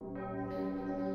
ก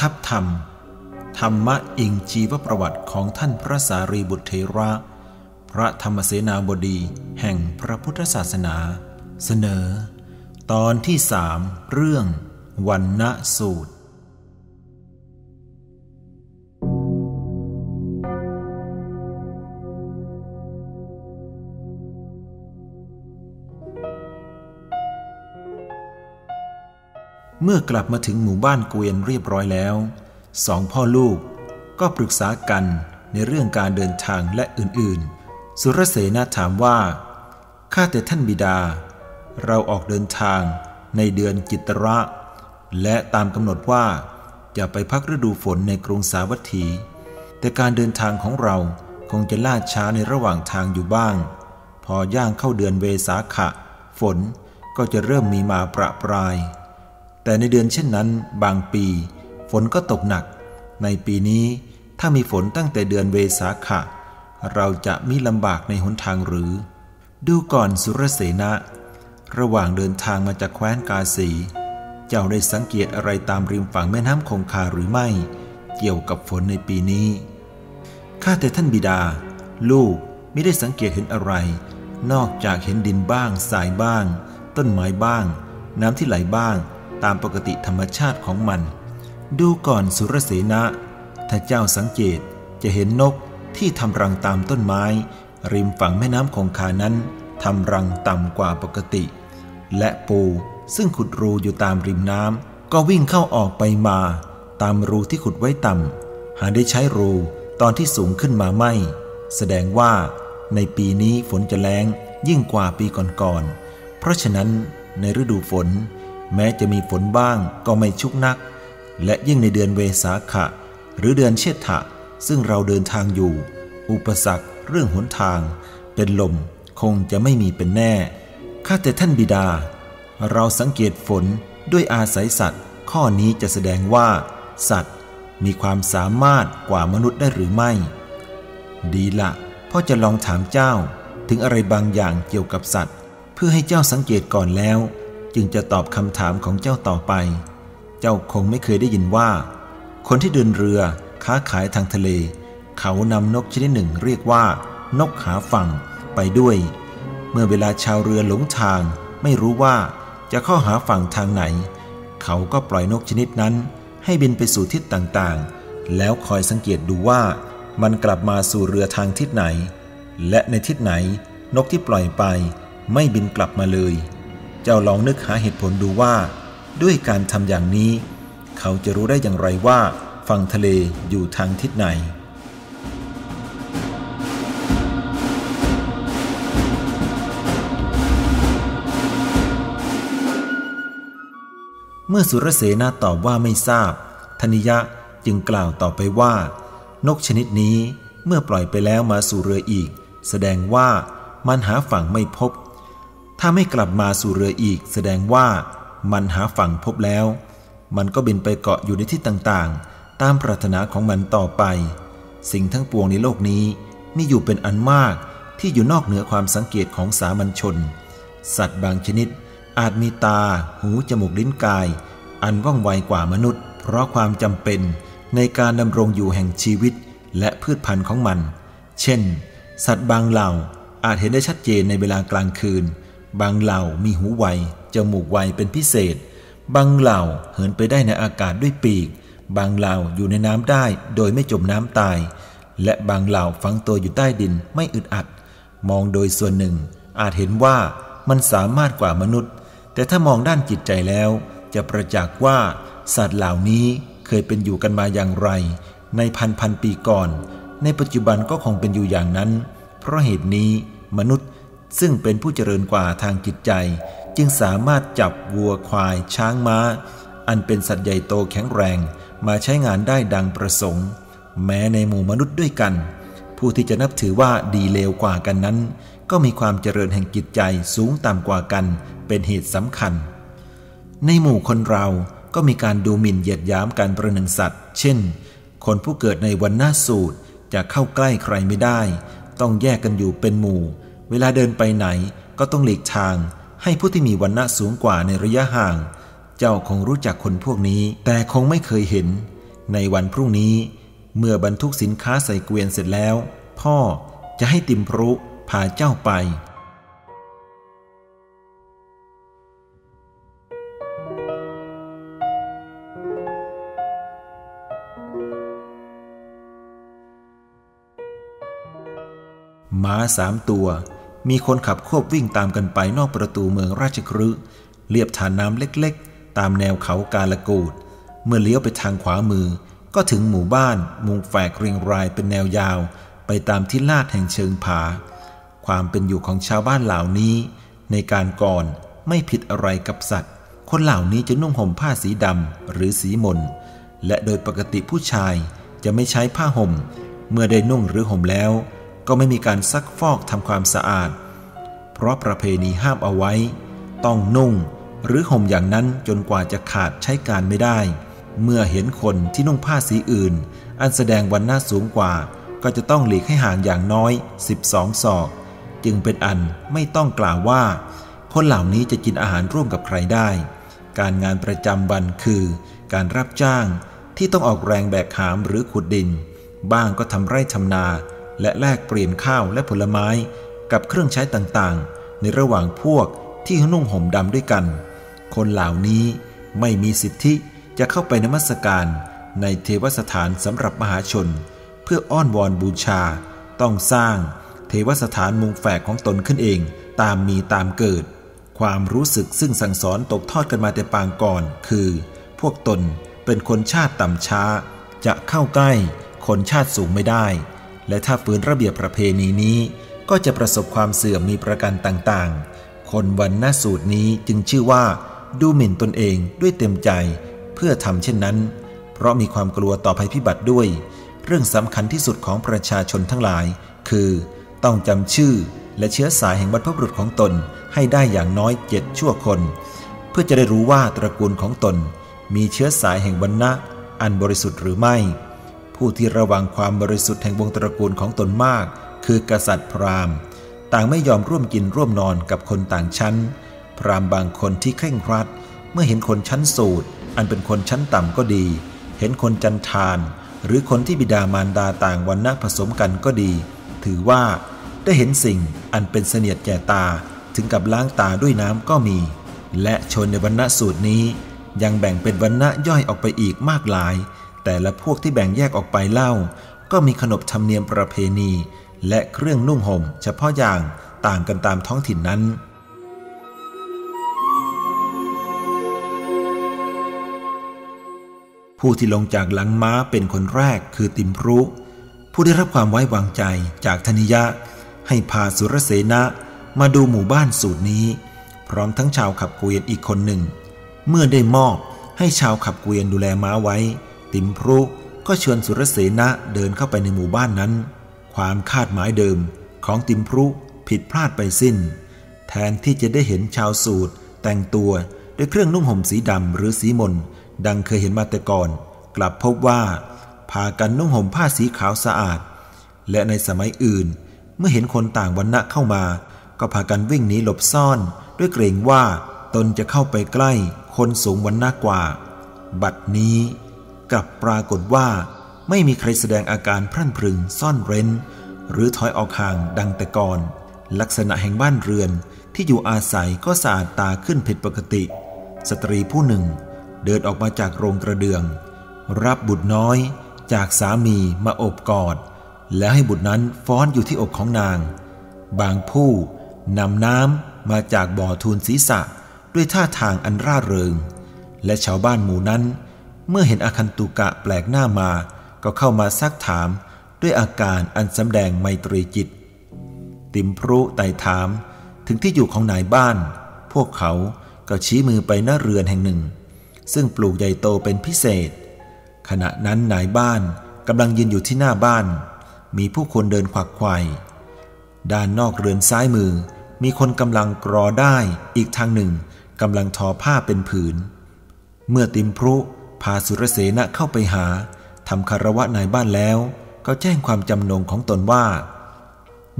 ทัพธรรม ธรรมะอิงชีวประวัติของท่านพระสารีบุตรเทระ พระธรรมเสนาบดีแห่งพระพุทธศาสนา เสนอ ตอนที่สามเรื่องวันณสูตร มื่อกลับมาถึงหมู่บ้านเกวียนเรียบร้อยแล้วสองพ่อลูกก็ปรึกษากันในเรื่องการเดินทางและอื่นๆ สุรเสนาถามว่า ข้าแต่ท่านบิดา เราออกเดินทางในเดือนจิตระ และตามกำหนดว่าจะไปพักฤดูฝนในกรุงสาวัตถี แต่การเดินทางของเราคงจะล่าช้าในระหว่างทางอยู่บ้าง พอย่างเข้าเดือนเวสาขะ ฝนก็จะเริ่มมีมาประปราย แต่ในเดือนเช่นนั้น บางปี ฝนก็ตกหนัก ในปีนี้ถ้ามีฝนตั้งแต่เดือนเวสาขะ เราจะมีลำบากในหนทางหรือ ดูก่อนสุรเสนะ ระหว่างเดินทางมาจากแคว้นกาสี เจ้าได้สังเกตอะไรตามริมฝั่งแม่น้ำคงคาหรือไม่ เกี่ยวกับฝนในปีนี้ ข้าแต่ท่านบิดา ลูกไม่ได้สังเกตเห็นอะไร นอกจากเห็นดินบ้างทรายบ้าง ต้นไม้บ้าง น้ำที่ไหลบ้าง ตามปกติธรรมชาติของมัน ดูก่อนสุรเสนะ ถ้าเจ้าสังเกตจะเห็นนกที่ทำรังตามต้นไม้ ริมฝั่งแม่น้ำคงคานั้นทำรังต่ำกว่าปกติ และปูซึ่งขุดรูอยู่ตามริมน้ำก็วิ่งเข้าออกไปมา ตามรูที่ขุดไว้ต่ำหาได้ใช้รูตอนที่สูงขึ้นมาไม่ แสดงว่าในปีนี้ฝนจะแรงยิ่งกว่าปีก่อนๆ เพราะฉะนั้นในฤดูฝน แม้จะมีฝนบ้างก็ไม่ชุกนัก และยิ่งในเดือนเวสาขะ หรือเดือนเชษฐะ ซึ่งเราเดินทางอยู่ อุปสรรคเรื่องหนทาง เป็นลมคงจะไม่มีเป็นแน่ ข้าแต่ท่านบิดา เราสังเกตฝนด้วยอาศัยสัตว์ ข้อนี้จะแสดงว่า สัตว์มีความสามารถกว่ามนุษย์ได้หรือไม่ ดีละพ่อจะลองถามเจ้าถึงอะไรบางอย่างเกี่ยวกับสัตว์ เพื่อให้เจ้าสังเกตก่อนแล้ว จึงจะตอบคำถามของเจ้าต่อไป เจ้าคงไม่เคยได้ยินว่า คนที่เดินเรือค้าขายทางทะเล เขานำนกชนิดหนึ่งเรียกว่า นกหาฝั่งไปด้วย เมื่อเวลาชาวเรือหลงทาง ไม่รู้ว่าจะเข้าหาฝั่งทางไหน เขาก็ปล่อยนกชนิดนั้น ให้บินไปสู่ทิศต่างๆ แล้วคอยสังเกตดูว่ามันกลับมาสู่เรือทางทิศไหน และในทิศไหนนกที่ปล่อยไปไม่บินกลับมาเลย จ้าลองนึกหาเหตุผลดูว่า ด้วยการทำอย่างนี้ เขาจะรู้ได้อย่างไรว่า ฝั่งทะเลอยู่ทางทิศไหน เมื่อสุรเสนาตอบว่าไม่ทราบ ธนิยะจึงกล่าวต่อไปว่า นกชนิดนี้เมื่อปล่อยไปแล้วมาสู่เรืออีก แสดงว่ามันหาฝั่งไม่พบ ถ้าไม่กลับมาสู่เรืออีก แสดงว่ามันหาฝั่งพบแล้ว มันก็บินไปเกาะอยู่ในที่ต่างๆ ตามปรารถนาของมันต่อไป สิ่งทั้งปวงในโลกนี้มีอยู่เป็นอันมากที่อยู่นอกเหนือความสังเกตของสามัญชน สัตว์บางชนิด อาจมีตา หู จมูก ลิ้นกาย อันว่องไวกว่ามนุษย์ เพราะความจำเป็นในการดำรงอยู่แห่งชีวิตและพืชพันธุ์ของมัน เช่น สัตว์บางเหล่าอาจเห็นได้ชัดเจนในเวลากลางคืน บางเหล่ามีหูไวจมูกไวเป็นพิเศษ บางเหล่าเหินไปได้ในอากาศด้วยปีก บางเหล่าอยู่ในน้ำได้โดยไม่จมน้ำตาย และบางเหล่าฝังตัวอยู่ใต้ดินไม่อึดอัด มองโดยส่วนหนึ่ง อาจเห็นว่ามันสามารถกว่ามนุษย์ แต่ถ้ามองด้านจิตใจแล้ว จะประจักษ์ว่าสัตว์เหล่านี้เคยเป็นอยู่กันมาอย่างไร ในพันพันปีก่อน ในปัจจุบันก็คงเป็นอยู่อย่างนั้น เพราะเหตุนี้มนุษย์ ซึ่งเป็นผู้เจริญกว่าทางจิตใจ จึงสามารถจับวัวควาย ช้างม้า อันเป็นสัตว์ใหญ่โตแข็งแรง มาใช้งานได้ดังประสงค์ แม้ในหมู่มนุษย์ด้วยกัน ผู้ที่จะนับถือว่าดีเลวกว่ากันนั้น ก็มีความเจริญแห่งจิตใจสูงต่ำกว่ากัน เป็นเหตุสำคัญ ในหมู่คนเราก็มีการดูหมิ่นเหยียดยามการประหนึ่งสัตว์ เช่น คนผู้เกิดในวันหน้าสูตรจะเข้าใกล้ใครไม่ได้ ต้องแยกกันอยู่เป็นหมู่ เวลาเดินไปไหนก็ต้องหลีกทาง ให้ผู้ที่มีวันหน้าสูงกว่าในระยะห่าง เจ้าคงรู้จักคนพวกนี้ แต่คงไม่เคยเห็น ในวันพรุ่งนี้ เมื่อบรรทุกสินค้าใส่เกวียนเสร็จแล้ว พ่อจะให้ติมพรุพาเจ้าไปม้าสามตัว มีคนขับควบวิ่งตามกันไปนอกประตูเมืองราชครืเรียบฐานน้ำเล็กๆ ตามแนวเขากาลกูด เมื่อเลี้ยวไปทางขวามือ ก็ถึงหมู่บ้าน มุงแฝกเรียงรายเป็นแนวยาว ไปตามที่ลาดแห่งเชิงผา ความเป็นอยู่ของชาวบ้านเหล่านี้ ในการก่อนไม่ผิดอะไรกับสัตว์ คนเหล่านี้จะนุ่งห่มผ้าสีดำหรือสีมน และโดยปกติผู้ชายจะไม่ใช้ผ้าห่ม เมื่อได้นุ่งหรือห่มแล้ว ก็ไม่มีการซักฟอกทำความสะอาด เพราะประเพณีห้ามเอาไว้ ต้องนุ่ง หรือห่มอย่างนั้นจนกว่าจะขาดใช้การไม่ได้ เมื่อเห็นคนที่นุ่งผ้าสีอื่น อันแสดงวันหน้าสูงกว่า ก็จะต้องหลีกให้ห่างอย่างน้อย 12 ศอก จึงเป็นอันไม่ต้องกล่าวว่า คนเหล่านี้จะกินอาหารร่วมกับใครได้ การงานประจำวันคือ การรับจ้างที่ต้องออกแรงแบกหามหรือขุดดิน บ้างก็ทำไร่ทำนา และแลกเปลี่ยนข้าวและผลไม้กับเครื่องใช้ต่างๆ ในระหว่างพวกที่นุ่งห่มดำด้วยกัน คนเหล่านี้ไม่มีสิทธิจะเข้าไปนมัสการในเทวสถานสำหรับมหาชน เพื่ออ้อนวอนบูชา ต้องสร้างเทวสถานมุงแฝกของตนขึ้นเองตามมีตามเกิด ความรู้สึกซึ่งสั่งสอนตกทอดกันมาแต่ปางก่อน คือ พวกตนเป็นคนชาติต่ำช้า จะเข้าใกล้คนชาติสูงไม่ได้ และถ้าฝืนระเบียบประเพณีนี้ก็จะประสบความเสื่อมมีประการต่างๆ คนวันนาสูตรนี้จึงชื่อว่า ดูหมิ่นตนเองด้วยเต็มใจ เพื่อทำเช่นนั้น เพราะมีความกลัวต่อภัยพิบัติด้วย เรื่องสำคัญที่สุดของประชาชนทั้งหลาย คือ ต้องจำชื่อและเชื้อสายแห่งบรรพบุรุษของตนให้ได้อย่างน้อยเจ็ดชั่วคน เพื่อจะได้รู้ว่าตระกูลของตน มีเชื้อสายแห่งวรรณะอันบริสุทธิ์หรือไม่ ผู้ที่ระวังความบริสุทธิ์แห่งวงตระกูลของตนมาก คือกษัตริย์พราหมณ์ ต่างไม่ยอมร่วมกินร่วมนอนกับคนต่างชั้น พราหมณ์บางคนที่เคร่งครัด เมื่อเห็นคนชั้นสูตร อันเป็นคนชั้นต่ำก็ดี เห็นคนจันทาน หรือคนที่บิดามารดาต่างวันณะผสมกันก็ดี ถือว่าได้เห็นสิ่งอันเป็นเสนียดแก่ตาถึงกับล้างตาด้วยน้ำก็มี และชนในวันณะสูตรนี้ยังแบ่งเป็นวันณะย่อยออกไปอีกมากหลาย แต่ละพวกที่แบ่งแยกออกไปเล่า ก็มีขนบธรรมเนียมประเพณี และเครื่องนุ่งห่ม เฉพาะอย่างต่างกันตามท้องถิ่นนั้น ผู้ที่ลงจากหลังม้าเป็นคนแรกคือติมพรุ ผู้ได้รับความไว้วางใจจากธนิยะ ให้พาสุรเสนะมาดูหมู่บ้านสูตรนี้ พร้อมทั้งชาวขับเกวียนอีกคนหนึ่ง เมื่อได้มอบให้ชาวขับเกวียนดูแลม้าไว้ ติมพรุก็ชวนสุรเสนะเดินเข้าไปในหมู่บ้านนั้น ความคาดหมายเดิมของติมพรุผิดพลาดไปสิ้น แทนที่จะได้เห็นชาวสูตร แต่งตัวด้วยเครื่องนุ่งห่มสีดำหรือสีมน ดังเคยเห็นมาแต่ก่อน กลับพบว่าพากันนุ่งห่มผ้าสีขาวสะอาด และในสมัยอื่น เมื่อเห็นคนต่างวันณะเข้ามา ก็พากันวิ่งหนีหลบซ่อน ด้วยเกรงว่าตนจะเข้าไปใกล้คนสูงวันณะกว่า บัดนี้ กลับปรากฏว่า ไม่มีใครแสดงอาการพรั่นพรึงซ่อนเร้น หรือถอยออกห่างดังแต่ก่อน ลักษณะแห่งบ้านเรือนที่อยู่อาศัยก็สะอาดตาขึ้นผิดปกติ สตรีผู้หนึ่ง เดินออกมาจากโรงกระเดือง รับบุตรน้อยจากสามีมาอบกอด แล้วให้บุตรนั้นฟ้อนอยู่ที่อกของนาง บางผู้นำน้ำมาจากบ่อทูลศีรษะด้วยท่าทางอันร่าเริง และชาวบ้านหมู่นั้น เมื่อเห็นอาคันตุกะแปลกหน้ามา ก็เข้ามาซักถามด้วยอาการอันสำแดงไมตรีจิต ติมพรุไต่ถามถึงที่อยู่ของนายบ้าน พวกเขาก็ชี้มือไปหน้าเรือนแห่งหนึ่ง ซึ่งปลูกใหญ่โตเป็นพิเศษ ขณะนั้นนายบ้านกำลังยืนอยู่ที่หน้าบ้าน มีผู้คนเดินขวักไขว่ด้านนอกเรือนซ้ายมือ มีคนกำลังกรอได้อีกทางหนึ่งกำลังทอผ้าเป็นผืน เมื่อติมพรุ พาสุรเสนะเข้าไปหาทำคารวะนายบ้านแล้วก็แจ้งความจำนงของตนว่า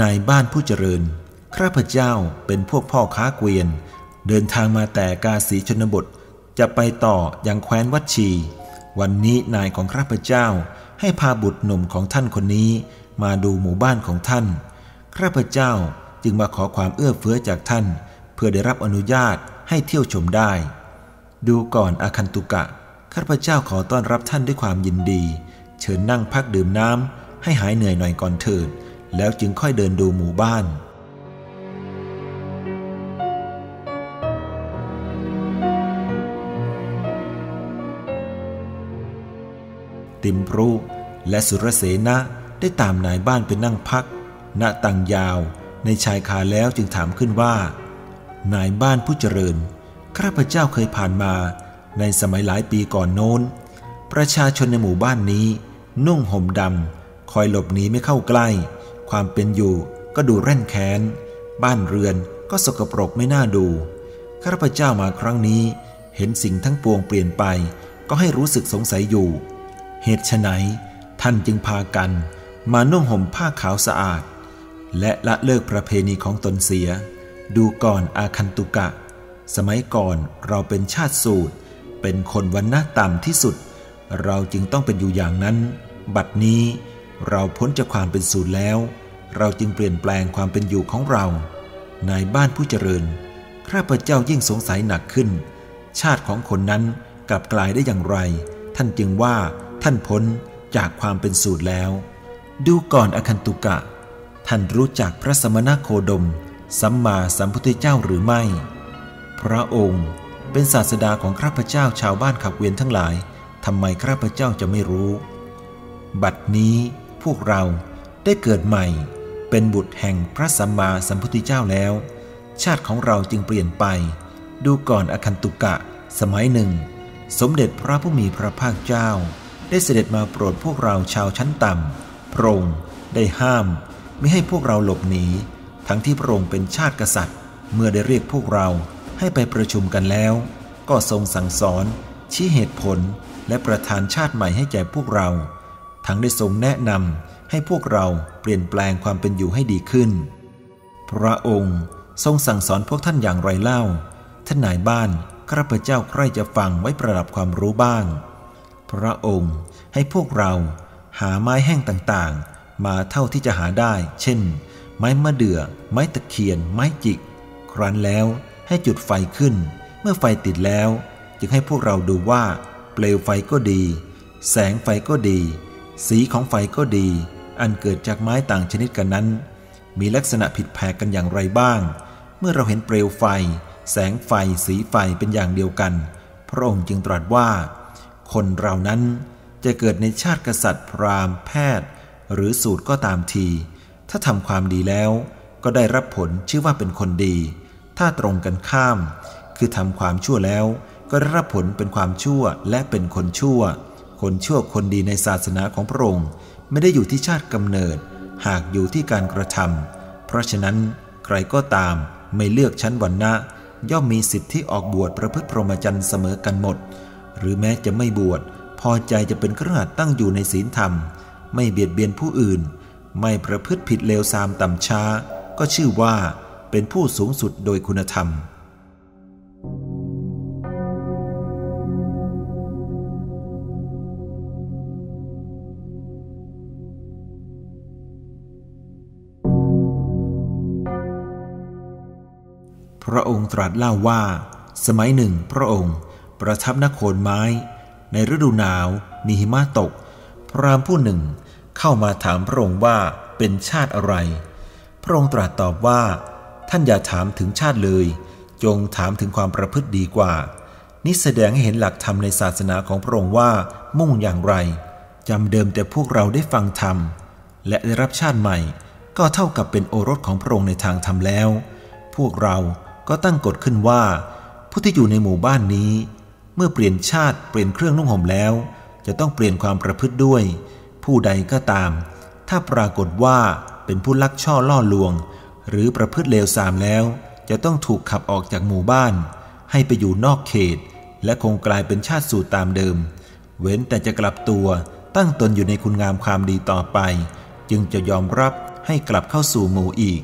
นายบ้านผู้เจริญ ข้าพเจ้าเป็นพวกพ่อค้าเกวียน เดินทางมาแต่กาสีชนบท จะไปต่ออยังแคว้นวัดชี วันนี้นายของข้าพเจ้าให้พาบุตรหนุ่มของท่านคนนี้ มาดูหมู่บ้านของท่าน ข้าพเจ้าจึงมาขอความเอื้อเฟื้อจากท่าน เพื่อได้รับอนุญาตให้เที่ยวชมได้ ดูก่อนอาคันตุกะ ข้าพเจ้าขอต้อนรับท่านด้วยความยินดี เชิญนั่งพักดื่มน้ำให้หายเหนื่อยหน่อยก่อนเถิด แล้วจึงค่อยเดินดูหมู่บ้านติมพรุและสุรเสนะได้ตามนายบ้านไปนั่งพัก ณ ตังยาว ในชายคาแล้วจึงถามขึ้นว่า นายบ้านผู้เจริญ ข้าพเจ้าเคยผ่านมา ในสมัยหลายปีก่อนโน้น ประชาชนในหมู่บ้านนี้ นุ่งห่มดำคอยหลบหนีไม่เข้าใกล้ ความเป็นอยู่ก็ดูแร่นแค้น บ้านเรือนก็สกปรกไม่น่าดู ข้าพเจ้ามาครั้งนี้ เห็นสิ่งทั้งปวงเปลี่ยนไป ก็ให้รู้สึกสงสัยอยู่ เหตุไนท่านจึงพากัน มานุ่งห่มผ้าขาวสะอาด และละเลิกประเพณีของตนเสีย ดูก่อนอาคันตุกะ สมัยก่อนเราเป็นชาติสูตร เป็นคนวันณะต่ำที่สุด เราจึงต้องเป็นอยู่อย่างนั้น บัดนี้เราพ้นจากความเป็นสูตรแล้ว เราจึงเปลี่ยนแปลงความเป็นอยู่ของเรา ในบ้านผู้เจริญ ข้าพเจ้ายิ่งสงสัยหนักขึ้น ชาติของคนนั้นกลับกลายได้อย่างไร ท่านจึงว่าท่านพ้นจากความเป็นสูตรแล้ว ดูก่อนอคันตุกะ ท่านรู้จักพระสมณโคดม สัมมาสัมพุทธเจ้าหรือไม่ พระองค์ เป็นศาสดาของข้าพเจ้าชาวบ้านขับเวียนทั้งหลายทำไมข้าพเจ้าจะไม่รู้ บัดนี้พวกเราได้เกิดใหม่ เป็นบุตรแห่งพระสัมมาสัมพุทธเจ้าแล้ว ชาติของเราจึงเปลี่ยนไป ดูก่อนอคันตุกะ สมัยหนึ่ง สมเด็จพระผู้มีพระภาคเจ้า ได้เสด็จมาโปรดพวกเราชาวชั้นต่ำพระองค์ได้ห้าม ไม่ให้พวกเราหลบหนีทั้งที่พระองค์เป็นชาติกษัตริย์ เมื่อได้เรียกพวกเรา ให้ไปประชุมกันแล้ว ก็ทรงสั่งสอน ชี้เหตุผลและประทานชาติใหม่ให้แก่พวกเรา ทั้งได้ทรงแนะนำให้พวกเราเปลี่ยนแปลงความเป็นอยู่ให้ดีขึ้น พระองค์ทรงสั่งสอนพวกท่านอย่างไรเล่า ท่านนายบ้านข้าพเจ้าใครจะฟังไว้ประดับความรู้บ้าง พระองค์ให้พวกเราหาไม้แห้งต่างๆ มาเท่าที่จะหาได้ เช่น ไม้มะเดื่อ ไม้ตะเคียน ไม้จิก ครั้นแล้ว ให้จุดไฟขึ้น เมื่อไฟติดแล้ว จึงให้พวกเราดูว่า เปลวไฟก็ดี แสงไฟก็ดี สีของไฟก็ดี อันเกิดจากไม้ต่างชนิดกันนั้น มีลักษณะผิดแผกกันอย่างไรบ้าง เมื่อเราเห็นเปลวไฟ แสงไฟ สีไฟเป็นอย่างเดียวกัน พระองค์จึงตรัสว่า คนเรานั้นจะเกิดในชาติกษัตริย์พราหมณ์แพทย์ หรือสูตรก็ตามที ถ้าทำความดีแล้ว ก็ได้รับผลชื่อว่าเป็นคนดี ถ้าตรงกันข้าม คือทำความชั่วแล้ว ก็ได้รับผลเป็นความชั่วและเป็นคนชั่ว คนชั่วคนดีในศาสนาของพระองค์ ไม่ได้อยู่ที่ชาติกำเนิด หากอยู่ที่การกระทำเพราะฉะนั้นใครก็ตามไม่เลือกชั้นวรรณะ ย่อมมีสิทธิออกบวชประพฤติพรหมจรรย์เสมอกันหมด หรือแม้จะไม่บวชพอใจจะเป็นเครือขัดตั้งอยู่ในศีลธรรม ไม่เบียดเบียนผู้อื่น ไม่ประพฤติผิดเลวทรามต่ำช้า ก็ชื่อว่า เป็นผู้สูงสุดโดยคุณธรรม พระองค์ตรัสเล่าว่า สมัยหนึ่งพระองค์ประทับนโคนไม้ ในฤดูหนาว มีหิมะตก พรามผู้หนึ่งเข้ามาถามพระองค์ว่าเป็นชาติอะไร พระองค์ตรัสตอบว่า ท่านอย่าถามถึงชาติเลย จงถามถึงความประพฤติดีกว่า นี่แสดงให้เห็นหลักธรรมในศาสนาของพระองค์ว่ามุ่งอย่างไรจำเดิมแต่พวกเราได้ฟังธรรม และได้รับชาติใหม่ ก็เท่ากับเป็นโอรสของพระองค์ในทางธรรมแล้ว พวกเราก็ตั้งกฎขึ้นว่า ผู้ที่อยู่ในหมู่บ้านนี้ เมื่อเปลี่ยนชาติเปลี่ยนเครื่องนุ่งห่มแล้ว จะต้องเปลี่ยนความประพฤติด้วย ผู้ใดก็ตาม ถ้าปรากฏว่าเป็นผู้ลักช่อล่อลวง หรือประพฤติเลวทรามแล้ว จะต้องถูกขับออกจากหมู่บ้าน ให้ไปอยู่นอกเขต และคงกลายเป็นชาติสูตรตามเดิม เว้นแต่จะกลับตัวตั้งตนอยู่ในคุณงามความดีต่อไป จึงจะยอมรับให้กลับเข้าสู่หมู่อีก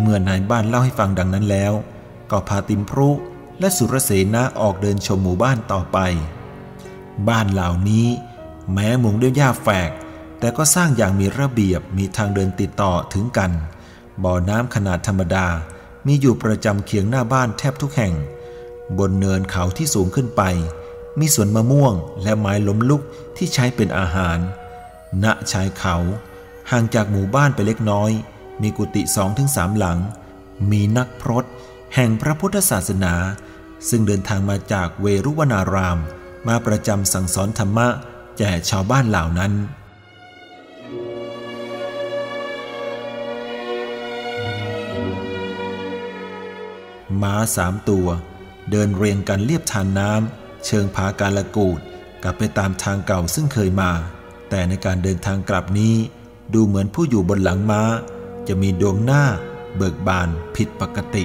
เมื่อนายบ้านเล่าให้ฟังดังนั้นแล้ว ก็พาติมพรุ และสุรเสนาออกเดินชมหมู่บ้านต่อไป บ้านเหล่านี้ แม้มุงด้วยหญ้าแฝก แต่ก็สร้างอย่างมีระเบียบมีทางเดินติดต่อถึงกัน บ่อน้ำขนาดธรรมดา มีอยู่ประจำเคียงหน้าบ้านแทบทุกแห่ง บนเนินเขาที่สูงขึ้นไป มีสวนมะม่วงและไม้ล้มลุกที่ใช้เป็นอาหาร ณชายเขา ห่างจากหมู่บ้านไปเล็กน้อย มีกุฏิสองถึงสามหลัง มีนักพรตแห่งพระพุทธศาสนา ซึ่งเดินทางมาจากเวรุวนาราม มาประจำสั่งสอนธรรมะแก่ชาวบ้านเหล่านั้น ม้าสามตัว เดินเรียงกันเรียบทานน้ำเชิงผาการละกูดกลับไปตามทางเก่าซึ่งเคยมา แต่ในการเดินทางกลับนี้ ดูเหมือนผู้อยู่บนหลังม้า จะมีดวงหน้า เบิกบานผิดปกติ